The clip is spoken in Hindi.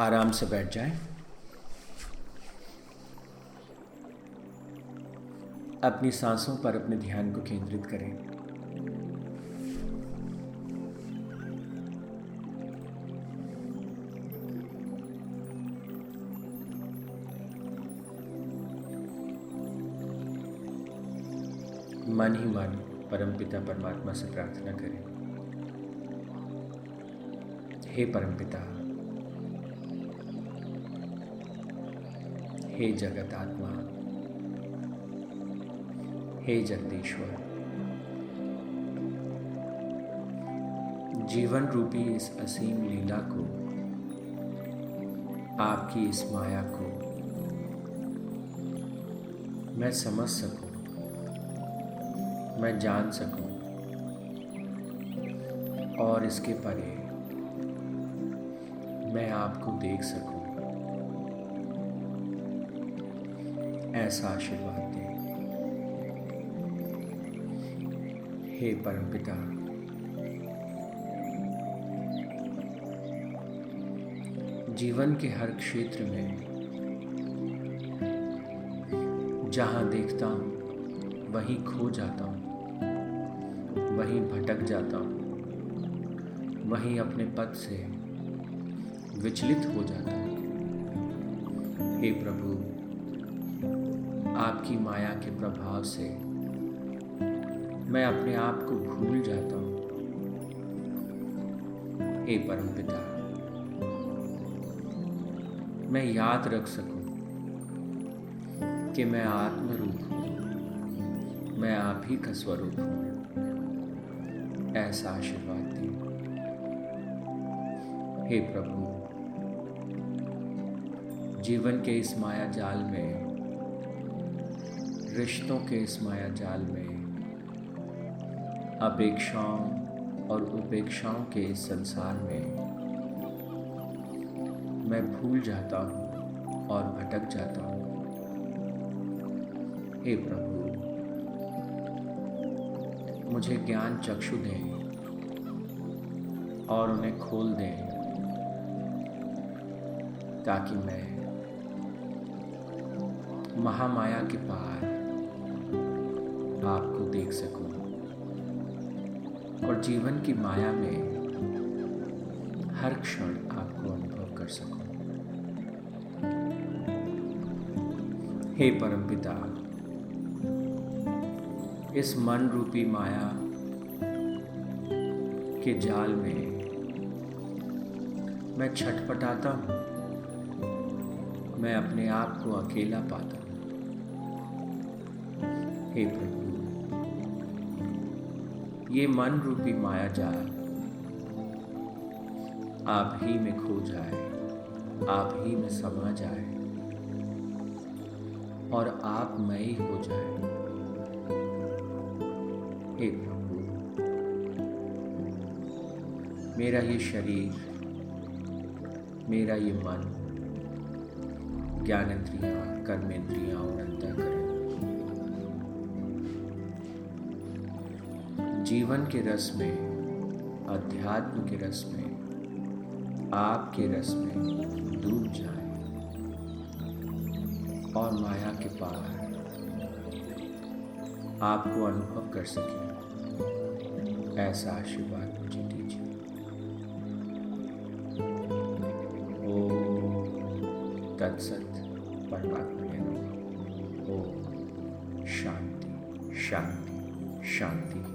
आराम से बैठ जाएँ। अपनी सांसों पर अपने ध्यान को केंद्रित करें मन ही मन परमपिता परमात्मा से प्रार्थना करें हे परमपिता हे जगत आत्मा, हे जगदीश्वर जीवन रूपी इस असीम लीला को, आपकी इस माया को मैं समझ सकूँ, मैं जान सकूँ और इसके परे मैं आपको देख सकूँ। ऐसा आशीर्वाद दें। हे परमपिता जीवन के हर क्षेत्र में जहाँ देखता हूँ, वहीं खो जाता हूँ, वहीं भटक जाता हूँ, वहीं अपने पद से विचलित हो जाता हूँ। हे प्रभु आपकी माया के प्रभाव से मैं अपने आप को भूल जाता हूँ। हे परमपिता मैं याद रख सकूँ कि मैं आत्मरूप हूँ। मैं आप ही का स्वरूप हूँ। ऐसा आशीर्वाद दी। हे प्रभु, जीवन के इस माया जाल में रिश्तों के इस माया जाल में अपेक्षाओं और उपेक्षाओं के इस संसार में मैं भूल जाता हूँ और भटक जाता हूँ। हे प्रभु, मुझे ज्ञान चक्षु दें और उन्हें खोल दें ताकि मैं महामाया के पार आपको देख सकूँ। और जीवन की माया में हर क्षण आपको अनुभव कर सकूँ। हे परमपिता इस मन रूपी माया के जाल में मैं छटपटाता हूँ। मैं अपने आप को अकेला पाता हूँ। हे प्रभु ये मन रूपी माया जाल। आप ही में खो जाए, आप ही में समा जाए, और आप मैं ही हो जाए। हे प्रभु, मेरा ये शरीर, मेरा ये मन ज्ञानेन्द्रियाँ कर्मेंद्रियाँ और अंतकरण जीवन के रस में, अध्यात्म के रस में आपके रस में डूब जाए और माया के पार आपको अनुभव कर सके। ऐसा आशीर्वाद मुझे दीजिए। ओ तत्सत परमात्मा ओ शांति शांति शांति।